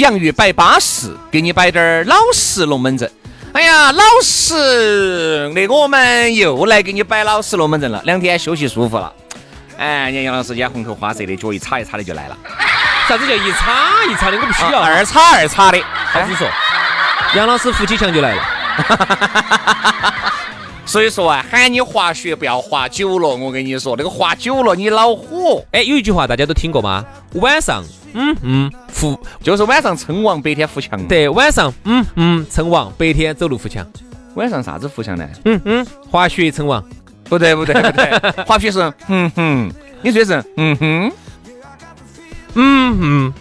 洋芋摆巴适，给你摆点儿老实龙门阵。哎呀，老实，那个我们又来给你摆老实龙门阵了。两天休息舒服了。哎，你看杨老师今天红头花色的，脚一擦一擦的就来了。啥子叫一擦一擦的？我不需要。二擦二擦的。啥子说？杨老师扶起墙就来了。所以说啊，喊你滑雪不要滑久了。我跟你说，那个滑久了你恼火。哎，有一句话大家都听过吗？晚上，嗯嗯，扶就是晚上称王，白天扶墙。对，晚上，嗯嗯，称王，白天走路扶墙。晚上啥子扶墙呢？嗯嗯，滑雪称王。不对不对不对，滑雪是嗯哼，你说的是嗯哼，嗯哼，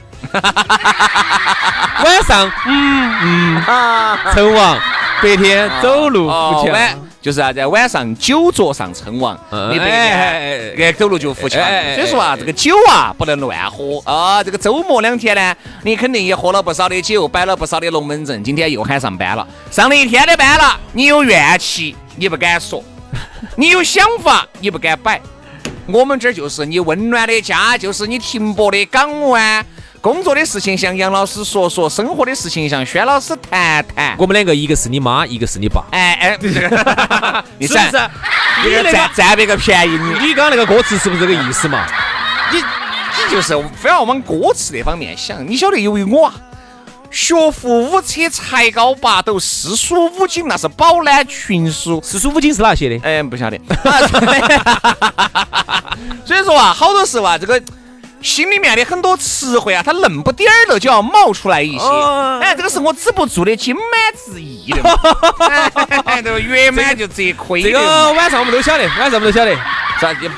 晚上，嗯嗯，称王，白天走路扶墙。就是啊，在晚上酒桌上称王，你白天哎走路就扶墙。所以说啊，这个酒啊不能乱喝啊。这个周末两天呢，你肯定也喝了不少的酒，摆了不少的龙门阵。今天又喊上班了，上了一天的班了，你有怨气，你不敢说；你有想法，你不敢摆。我们这儿就是你温暖的家，就是你停泊的港湾。工作的事情向杨老师说说，生活的事情向轩老师谈谈。我们两个一个是你妈，一个是你爸。哎哎，你是不是？你那个占别个便宜？你刚刚那个歌词是不是这个意思嘛？你你就是非要往歌词那方面想。你晓得，由于我啊，学富五车，才高八斗，四书五经那是饱览群书。四书五经是哪些的？哎，不晓得。所以说啊，好多时候啊，这个。心里面的很多词汇啊，它愣不点儿的就要冒出来一些。哎，这个是我止不住的金满之意的。这个圆满就折亏。这个晚上我们都晓得，晚上我们都晓得。咋？你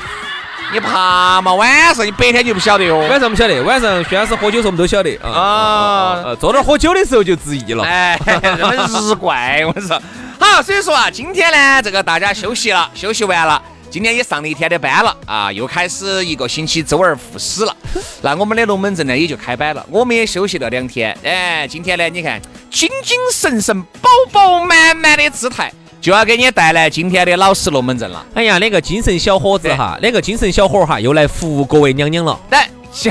你怕嘛？晚上你白天就不晓得哟。晚上不晓得，晚上轩老师喝酒时候我们都晓得。啊，坐那儿喝酒的时候就自意了。哎，这么日怪，我说。好，所以说啊，今天呢，这个大家休息了，休息完了。今天也上了一天的班了啊，又开始一个星期周而复始了。那我们的龙门阵呢也就开摆了，我们也休息了两天。哎，今天呢，你看精精神神、饱饱满满的姿态，就要给你带来今天的老实龙门阵了。哎呀，那个精神小伙子哈，那个精神小伙哈，又来服务各位娘娘了。来，这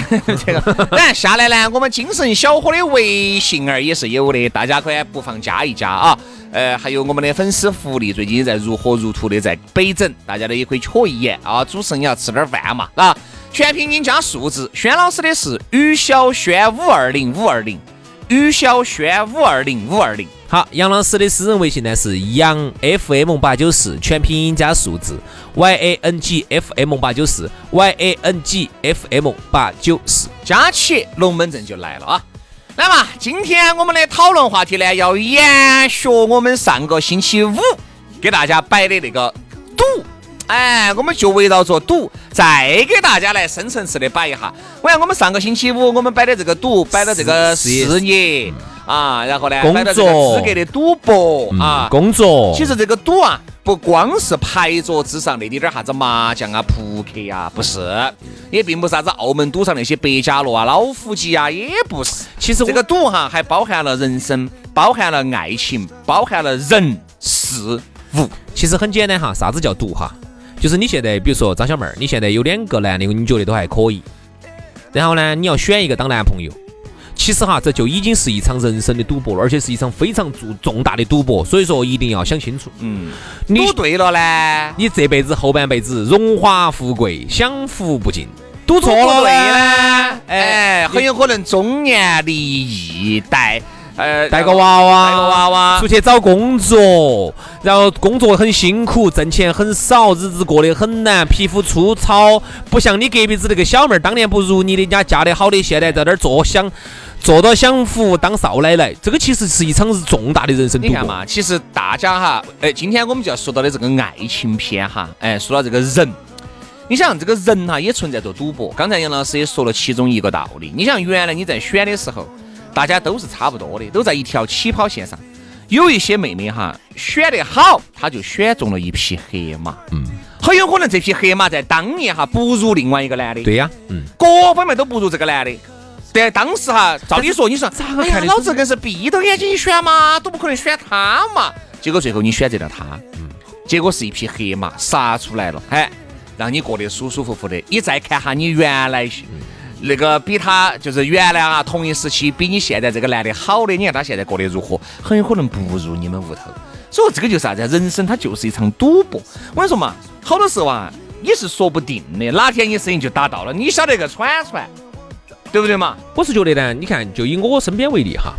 个，当然下来呢，我们精神小伙的微信儿也是有的，大家可以不妨加一加啊。呃，还有我们的粉丝福利，最近在如火如荼的在北整，大家呢也可以瞧一眼啊。主持人要吃点饭嘛，啊，全拼音加数字，轩老师的是于小轩五二零五二零，于小轩五二零五二零。好，杨老师的私人微信呢是杨 FM 八九四，全拼音加数字，Y A N G F M 八九四，Y A N G F M 八九四，加起龙门阵就来了啊。来嘛，今天我们的讨论话题呢，要延续我们上个星期五给大家摆的那个赌，哎，我们就围绕着赌，再给大家来深层次的摆一下。我看我们上个星期五我们摆的这个赌，摆的这个事业啊，然后呢，工作资格的赌博啊，工作，其实这个赌啊。不光是牌桌之上那点点啥子麻将啊、扑克呀，不是，也并不是啥子澳门赌上那些百家乐啊、老虎机啊，也不是。其实这个赌哈，还包含了人生，包含了爱情，包含了人事物。其实很简单哈，啥子叫赌哈？就是你现在，比如说张小妹儿，你现在有两个男的，你觉得都还可以，然后呢，你要选一个当男朋友。其实哈，这就已经是一场人生的赌博了，而且是一场非常重重大的赌博。所以说，一定要想清楚。嗯，赌对了呢，你这辈子后半辈子荣华富贵享福不尽；赌错了呢，哎，很有可能中年离异带。呃，带个娃娃，带个娃娃，出去找工作，然后工作很辛苦，挣钱很少，日子过得很难，皮肤粗糙，不像你隔壁子那个小妹儿，当年不如你的家嫁得好的，现在在那儿坐享，坐到享福当少奶奶，这个其实是一场重大的人生。你看嘛，其实大家哈，哎，今天我们就要说到的这个爱情片哈，哎，说到这个人，你想这个人哈也存在着赌博。刚才杨老师也说了其中一个道理，你想原来你在选的时候。大家都是差不多的，都在一条起跑线上。有一些妹妹哈选得好，她就选中了一匹黑马。嗯，很有可能这匹黑马在当年哈不如另外一个男的。对呀，嗯，各方面都不如这个男的。但当时哈，照理说，你说，哎呀，老子更是闭着眼睛选嘛，都不可能选他嘛。结果最后你选择了他，嗯，结果是一匹黑马杀出来了，哎，让你过得舒舒服服的。你再看哈你原来。那个比他就是原来啊，同一时期比你现在这个男的好的，你看他现在过得如何？很有可能不如你们屋头。所以这个就是啥子？人生它就是一场赌博。我跟你说嘛，好多时候啊，你是说不定的，哪天你生意就打到了，你晓得个喘喘，对不对嘛？我是觉得呢，你看，就以我身边为例哈，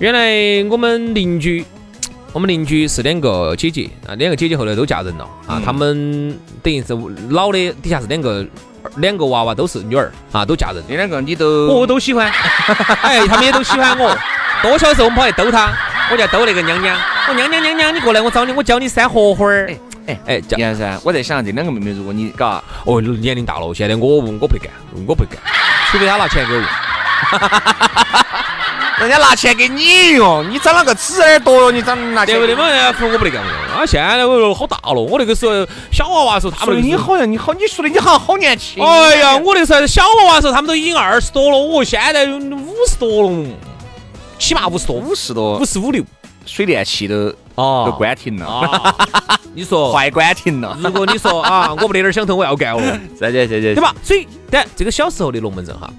原来我们邻居，我们邻居是两个姐姐啊，两个姐姐后来都嫁人了啊，他们等于是老的底下是两个。两个娃娃都是女儿啊，都嫁人。这两个你都我都喜欢，哎，他们也都喜欢我。多小时候我们跑去逗他，我就逗那个娘娘。我娘娘娘娘，你过来，我找你，我教你扇荷花儿。哎哎，杨噻，我在想这两个妹妹，如果你嘎，哦，年龄大了，现在我我不干，我不干，除非她拿钱给我。人家拿钱给你用，你长了个纸耳朵哟，你长拿钱？对不对嘛？我不得干啊！现在我说好大了，我那个时候小娃娃时候，他们你好像你好，你说的你好像好年轻。哎呀，我那时候小娃娃时候，他们都已经二十多了，我现在五十多了，起码五十多，五十多，五十五六，水电气都哦都关停了。你说 坏关停了。如果你说啊，我不得点想头，我要干了。再见再见，对吧？所以，但这个小时候的龙门阵哈。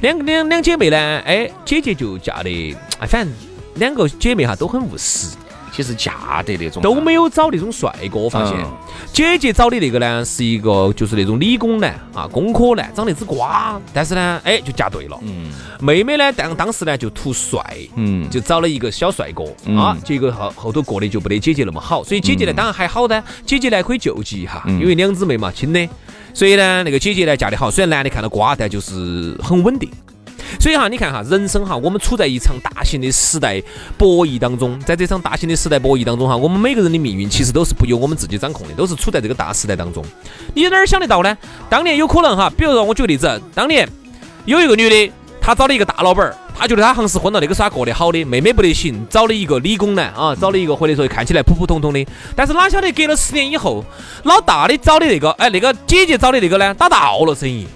两两两姐妹呢？哎，姐姐就嫁的，哎，反正两个姐妹哈都很务实。其实嫁的那种都没有找那种帅哥，我发现。姐姐找的那个呢，是一个就是那种理工男啊，工科男，长得只瓜，但是呢，哎，就嫁对了。嗯。妹妹呢，当当时呢就图帅，嗯，就找了一个小帅哥啊，结果后后头过得就不得姐姐那么好，所以姐姐呢当然还好呢，姐姐呢可以救济一下，因为两姊妹嘛亲的。所以呢，那个姐姐呢嫁的好，虽然男的看到瓜，但就是很稳定。所以哈，你看哈，人生哈，我们处在一场大型的时代博弈当中，在这场大型的时代博弈当中哈，我们每个人的命运其实都是不由我们自己掌控的，都是处在这个大时代当中。你哪儿想得到呢？当年有可能哈，比如说我举个例子，当年有一个女的，他找了一个大老板儿。他觉得他行是混到，那个是他过得好的，妹妹不得行，找了一个理工男啊，找了一个或者说看起来普普通通的，但是哪晓得隔了十年以后，老大的找的那个，哎，那个姐姐找的那个呢，打到了生意。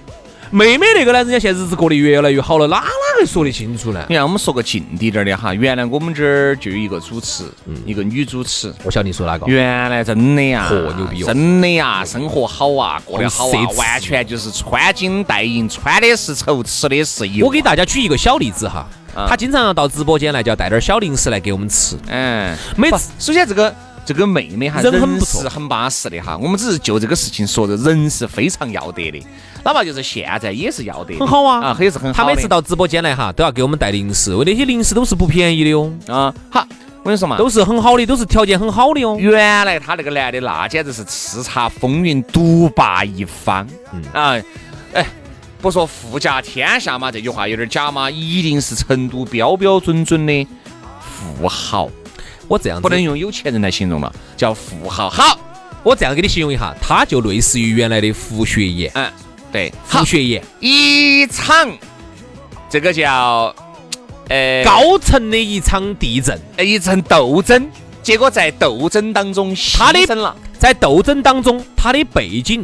妹妹那个呢？人家现在日子过得越来越好了，哪哪个说得清楚呢？你看，我们说个近滴点的哈，原来我们这儿就有一个主持，一个女主持。我晓得你说哪个？原来真的呀，嚯牛逼哦！真的呀，生活好啊，过得好啊，完全就是穿金戴银，穿的是绸，吃的是油。我给大家举一个小例子哈，他经常要到直播间来，就要带点小零食来给我们吃。嗯，每次首先这个。这个妹妹哈，人很不错，很巴适的哈。我们只是就这个事情说的，人是非常要得的，哪怕就是现在也是要得，很好啊啊，也是很好。他每次到直播间来哈，都要给我们带零食，为那些零食都是不便宜的哟。啊，好，我跟你说嘛，都是很好的，都是条件很好的哟。原来他那个男的那简直是叱咤风云，独霸一方。嗯啊，哎，不说富甲天下嘛，这句话有点假嘛，一定是成都标标准准的富豪。我这样不能用有钱人来形容了，叫富豪。好，我这样给你形容一下，他就类似于原来的胡雪岩。嗯，对，胡雪岩一场，这个叫呃高层的一场地震，一场斗争，结果在斗争当中牺牲了，在斗争当中他的背景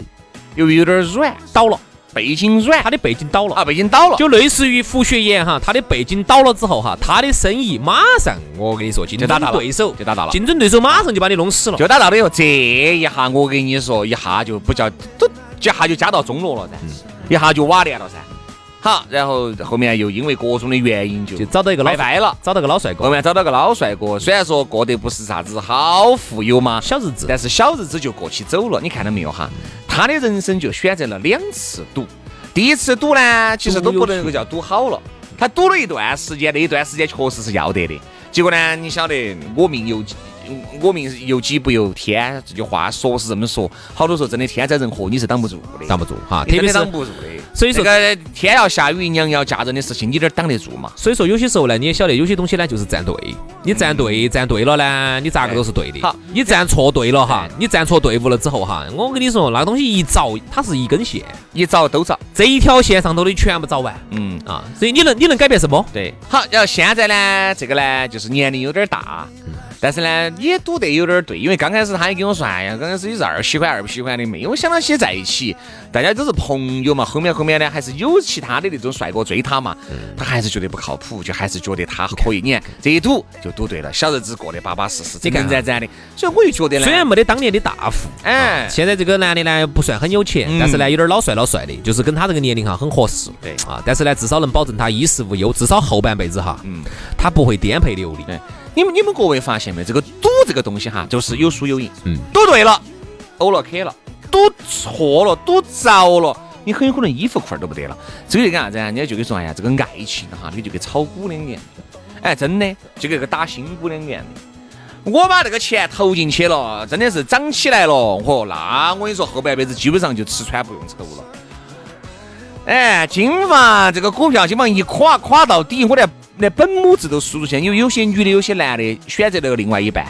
由于有点软。倒了。背景软，他的背景倒了。啊！背景倒了，就类似于胡雪岩哈，他的背景倒了之后哈，他的生意马上，我跟你说，竞争对手就打到了，竞争对手马上就把你弄死了，就打到了以后，这一下我跟你说，一下就不叫都，一下就加到中落了噻，一下就瓦裂了噻。好，然后后面又因为各种的原因就就找到一个老拜拜了。找到个老帅哥，后面找到个老帅哥，虽然说过得不是啥子好富有嘛，小日子。但是小日子就过起走了。你看到没有哈？他的人生就选择了两次赌，第一次赌呢，其实都不能够叫赌好了。他赌了一段时间，那一段时间确实是要得的。结果呢，你晓得我命由。我命由己不由天，这句话说是这么说，好多时候真的天灾人祸你是挡不住的，挡不住哈，特别是挡不住的。所以说，这个天要下雨，娘要嫁人的事情，你哪挡得住嘛？所以说，有些时候呢，你也晓得，有些东西呢就是站队，你站队站对了呢，你咋个都是对的。好，你站错队了哈，你站错队伍了之后哈，我跟你说，那个东西一凿，它是一根线，一凿都凿，这一条线上头的全部凿完。嗯啊，所以你能你能改变什么？对，好，然后现在呢，这个呢就是年龄有点大。但是呢，也赌得有点对，因为刚开始他也跟我说，哎呀，刚开始也是二喜欢二不喜欢的，没有想到些在一起，大家都是朋友嘛。后面后面呢，还是有其他的那种帅哥追他嘛，他还是觉得不靠谱，就还是觉得他可以。你看这一赌就赌对了，小日子过得巴巴适适，真真展展的。所以我就觉得呢，虽然没得当年的大富，哎，现在这个男的呢不算很有钱，但是呢有点老帅老帅的，就是跟他这个年龄哈很合适。对啊，但是呢至少能保证他衣食无忧，至少后半辈子哈，嗯，他不会颠沛流离。你们你们各位发现没？这个赌这个东西哈，就是有输有赢。嗯，赌对了，欧了 K 了；赌错了，赌着了，你很有可能衣服裤儿都不得了。这个就干啥子啊？人家就跟你说，哎呀，这个爱情哈，你就跟炒股两年。哎，真的就跟个打新股两年。我把这个钱投进去了，真的是涨起来了，嚯，那我跟你说，后半辈子基本上就吃穿不用愁了。哎，金房这个股票，金房一垮垮到底，我连连本母字都输出去。有有些女的，有些男的选择了另外一半，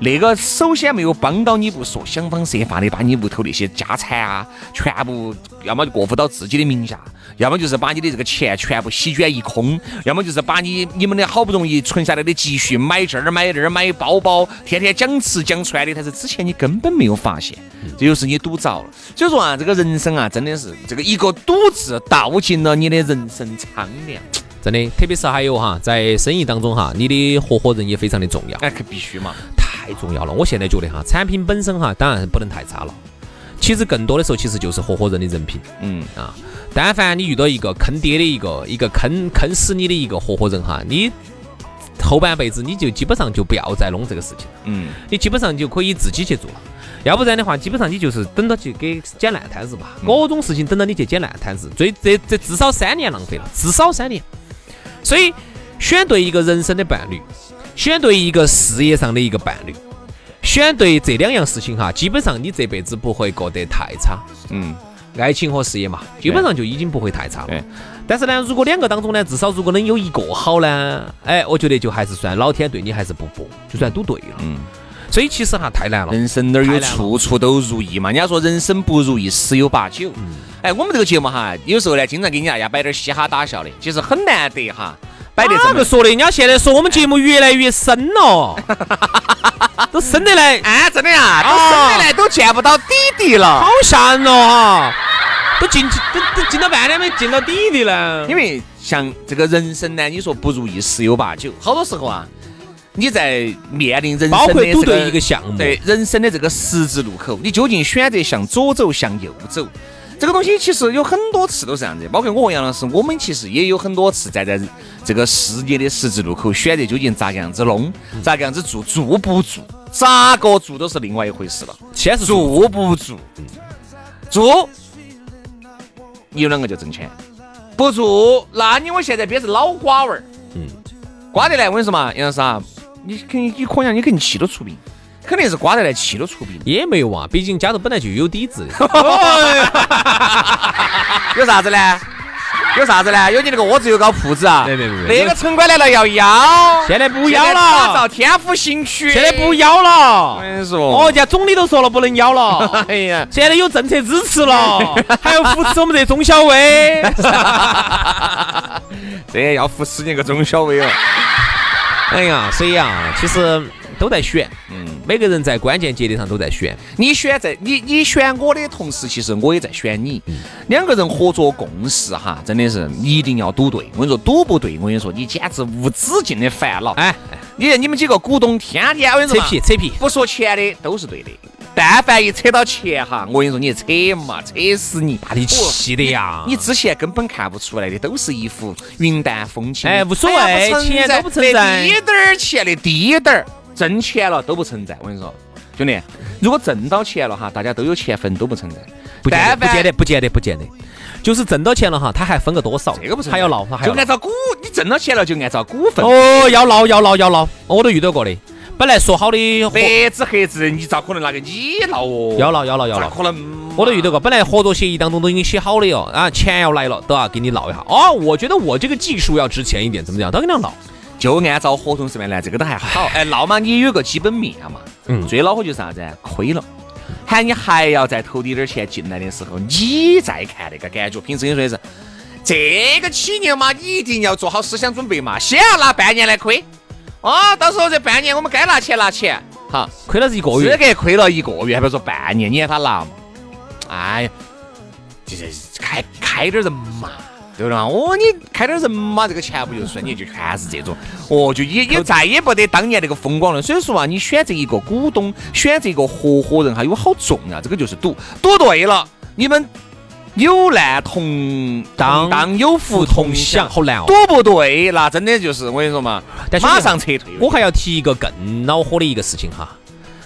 那个首先没有帮到你不说，想方设法的把你屋头那些家产啊，全部要么就过户到自己的名下，要么就是把你的这个钱全部席卷一空，要么就是把你你们的好不容易存下来的积蓄买这儿买那儿买包包，天天讲吃讲穿的，但是之前你根本没有发现。这就是你赌着了，所以说啊，这个人生啊，真的是这个一个赌字，道尽了你的人生苍凉。真的，特别是还有哈，在生意当中哈，你的合伙人也非常的重要。哎，可必须嘛，太重要了。我现在觉得哈，产品本身哈，当然不能太差了。其实更多的时候，其实就是合伙人的人品。嗯啊，但凡你遇到一个坑爹的一个一个坑坑死你的一个合伙人哈，你后半辈子你就基本上就不要再弄这个事情了。嗯，你基本上就可以自己去做了。要不然的话，基本上你就是等到去给捡烂摊子吧，各种事情等到你去捡烂摊子，最这这至少三年浪费了，至少三年。所以选对一个人生的伴侣，选对一个事业上的一个伴侣，选对这两样事情哈，基本上你这辈子不会过得太差。嗯，爱情和事业嘛，基本上就已经不会太差了。但是呢，如果两个当中呢，至少如果能有一个好呢，哎，我觉得就还是算老天对你还是不薄，就算赌对了。嗯。所以其实哈太难了，人生哪有处处都如意嘛？人家说人生不如意十有八九。哎，我们这个节目哈，有时候呢，经常给大家摆点嘻哈打笑的，其实很难得哈，摆得这么说的。人家现在说我们节目越来越深了，都深得来，哎，真的呀，都深得来，都见不到底底了，好吓人哦哈，都进去都都进了半天没进到底底了。因为像这个人生呢，你说不如意十有八九，好多时候啊。你在面临人生的这个一个项目，对人生的这个十字路口，你究竟选择向左走，向右走？这个东西其实有很多次都是这样子，包括我和杨老师，我们其实也有很多次站在这个事业的十字路口，选择究竟咋个样子弄，咋个样子做，做不做？咋个做都是另外一回事了。先是做不做？做，你有两个就挣钱；不做，那你我现在变成老瓜娃儿，嗯，瓜得来，我跟你说嘛，杨老师啊。你肯定，你可能你肯定气都出病，肯定是瓜得来气都出病。也没有啊，毕竟家头本来就有底子。有啥子呢？有啥子呢？有你那个窝子有搞铺子啊？没没没。那个城管来了要要，现在不要了。打造天府新区，现在不要了。我跟你说，哦，人家总理都说了不能要了。哎呀，现在有政策支持了，还要扶持我们这中小微。这要扶持你个中小微哦。哎呀，所以啊，其实都在选，嗯，每个人在关键节点上都在选。你选在你你选我的同时，其实我也在选你。两个人合作共事哈，真的是一定要赌对。我跟你说，赌不对，我跟你说，你简直无止境的烦恼。哎，你你们几个股东天天我跟你说扯皮扯皮，不说钱的都是对的。但凡一扯到钱哈，我跟你说，你扯嘛，扯死你，把你气的呀！你之前根本看不出来的，都是一副云淡风轻。哎，无所谓，钱都不存在，滴点儿钱的滴点儿，挣钱了都不存在。我跟你说，兄弟，如果挣到钱了哈，大家都有钱分，都不存在。不见得，不见得，不见得，不见得。就是挣到钱了哈，他还分个多少？这个不是还要闹，就按照股，你挣到钱了就按照股份。哦，要闹要闹要闹，我都遇到过的。本来说好的白纸黑字，你咋可能拿给你闹哦？要闹要闹要闹，可能？我都遇到过，本来合作协议当中都已经写好的哟，啊，钱要来了都要给你闹一下。哦，我觉得我这个技术要值钱一点，怎么讲？都跟你闹。就按照合同上面来，这个都还好。哎，闹嘛，你有个基本面嘛。嗯。最恼火就是啥子？亏了。喊你还要再投滴点钱进来的时候，你再看那个感觉，平时你说的是这个企业嘛，你一定要做好思想准备嘛，先要拿半年来亏啊，到时候这半年我们该拿钱拿钱，好，亏了是一个月，资格亏了一个月，还不说半年，你让他拿嘛？哎呀，就是开开点人嘛。对了，哦，你开点人嘛，这个钱不就顺？你就全是这种，哦，就也也再也不得当年那个风光了。所以说啊，你选择一个股东，选择一个合伙人，哈，有好重要。这个就是赌，赌对了，你们有难同当，当有福同享，好难哦。赌不对，那真的就是我跟你说嘛，马上撤退。我还要提一个更恼火的一个事情哈，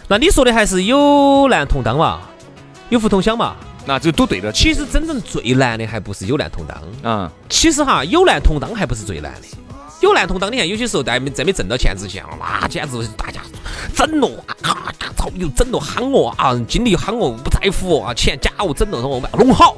那你说的还是有难同当嘛，有福同享嘛？那就赌对了。其实真正最难的还不是有难同当啊。其实哈，有难同当还不是最难的。有难同当，你看有些时候在没在没挣到钱之前，那简直是大家整咯，咔咔操又整咯，喊我啊，经理喊我不在乎啊，钱假我整咯，说我们弄好。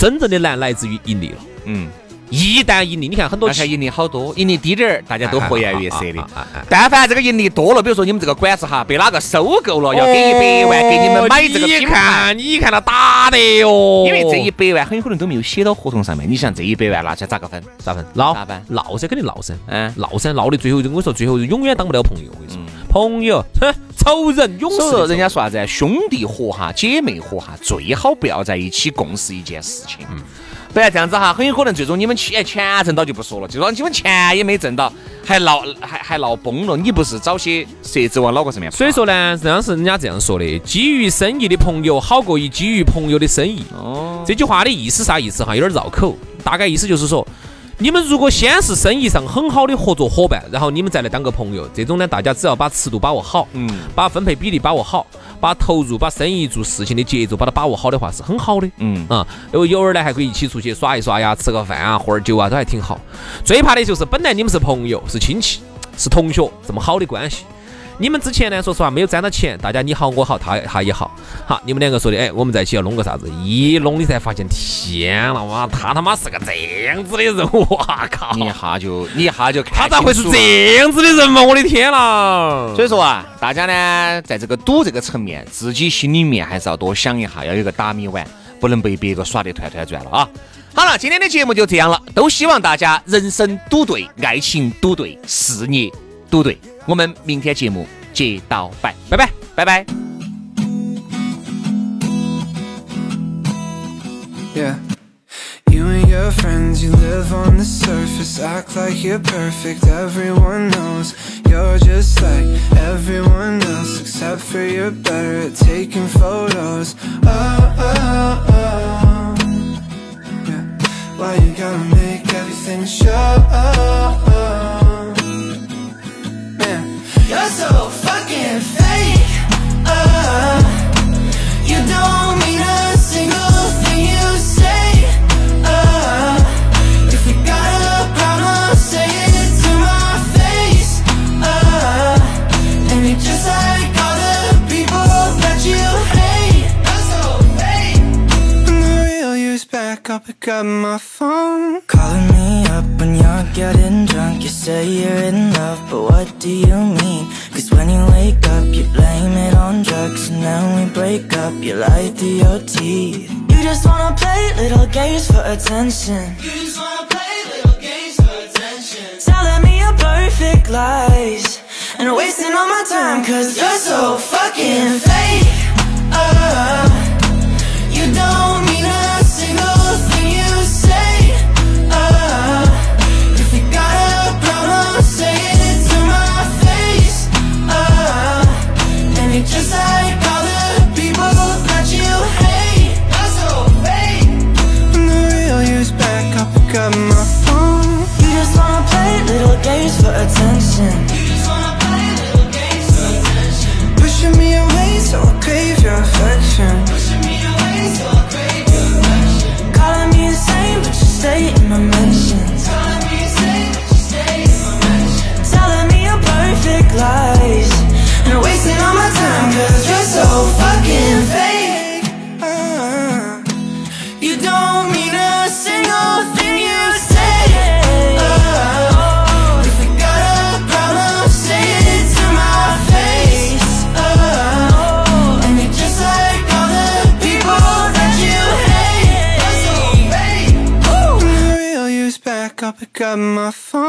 真正的难来自于盈利了。嗯。一旦盈利，你看很多，看盈利好多，盈利低点儿，大家都和颜悦色的。但凡这个盈利多了，比如说你们这个馆子哈，被哪个收购了，要给一百万给你们买这个品牌，你看他打的哟。因为这一百万很有可能都没有写到合同上面。你想这一百万拿起来咋个分？咋分？闹？咋办？闹噻，肯定闹噻。嗯，闹噻，闹的最后，我跟你说，最后永远当不了朋友。我跟你说，朋友，哼，仇人永是。人家说啥子？兄弟伙哈，姐妹伙哈，最好不要在一起共事一件事情。嗯。不然这样子哈，很有可能最终你们钱钱挣到就不说了，就说你们钱也没挣到，还闹还还闹崩了。你不是找些设置往脑壳上面？所以说呢，这样是人家这样说的：基于生意的朋友好过于基于朋友的生意。哦，这句话的意思啥意思哈？有点绕口，大概意思就是说。你们如果先是生意上很好的合作伙伴，然后你们再来当个朋友，这种呢，大家只要把尺度把握好，嗯，把分配比例把握好，把投入、把生意做事情的节奏把它把握好的话，是很好的，嗯啊，因为偶尔呢还可以一起出去耍一耍呀，吃个饭啊，喝点酒啊，都还挺好。最怕的就是本来你们是朋友、是亲戚、是同学这么好的关系。你们之前呢，说实话没有沾到钱，大家你好我好他他也好，好你们两个说的，哎，我们在一起要弄个啥子？一弄你才发现，天了哇，他他妈是个这样子的人，哇靠！你一下就你一下就看他咋会是这样子的人嘛？我的天啦！所以说啊，大家呢，在这个赌这个层面，自己心里面还是要多想一下，要有个打米碗，不能被别个耍得团团转了啊！好了，今天的节目就这样了，都希望大家人生赌对，爱情赌对，事业赌对。我们明天节目接到拜，拜拜，拜拜。Yeah. You and your friends, you live on the surface, act like you're perfect. Everyone knows you're just like everyone else, except for you're better at taking photos. Oh, oh, oh. Yeah. Why you gotta make everything show? You're so fucking fake. Uh, you don't mean a single thing you say. Uh, if you got a problem, say it to my face. Uh, and you're just like all the people that you hate. You're so fake. When the real you's back, I'll pick up my phone. You lie through your teeth. You just wanna play little games for attention. You just wanna play little games for attention. Telling me your perfect lies And wasting all my time cause you're so fucking Parfum.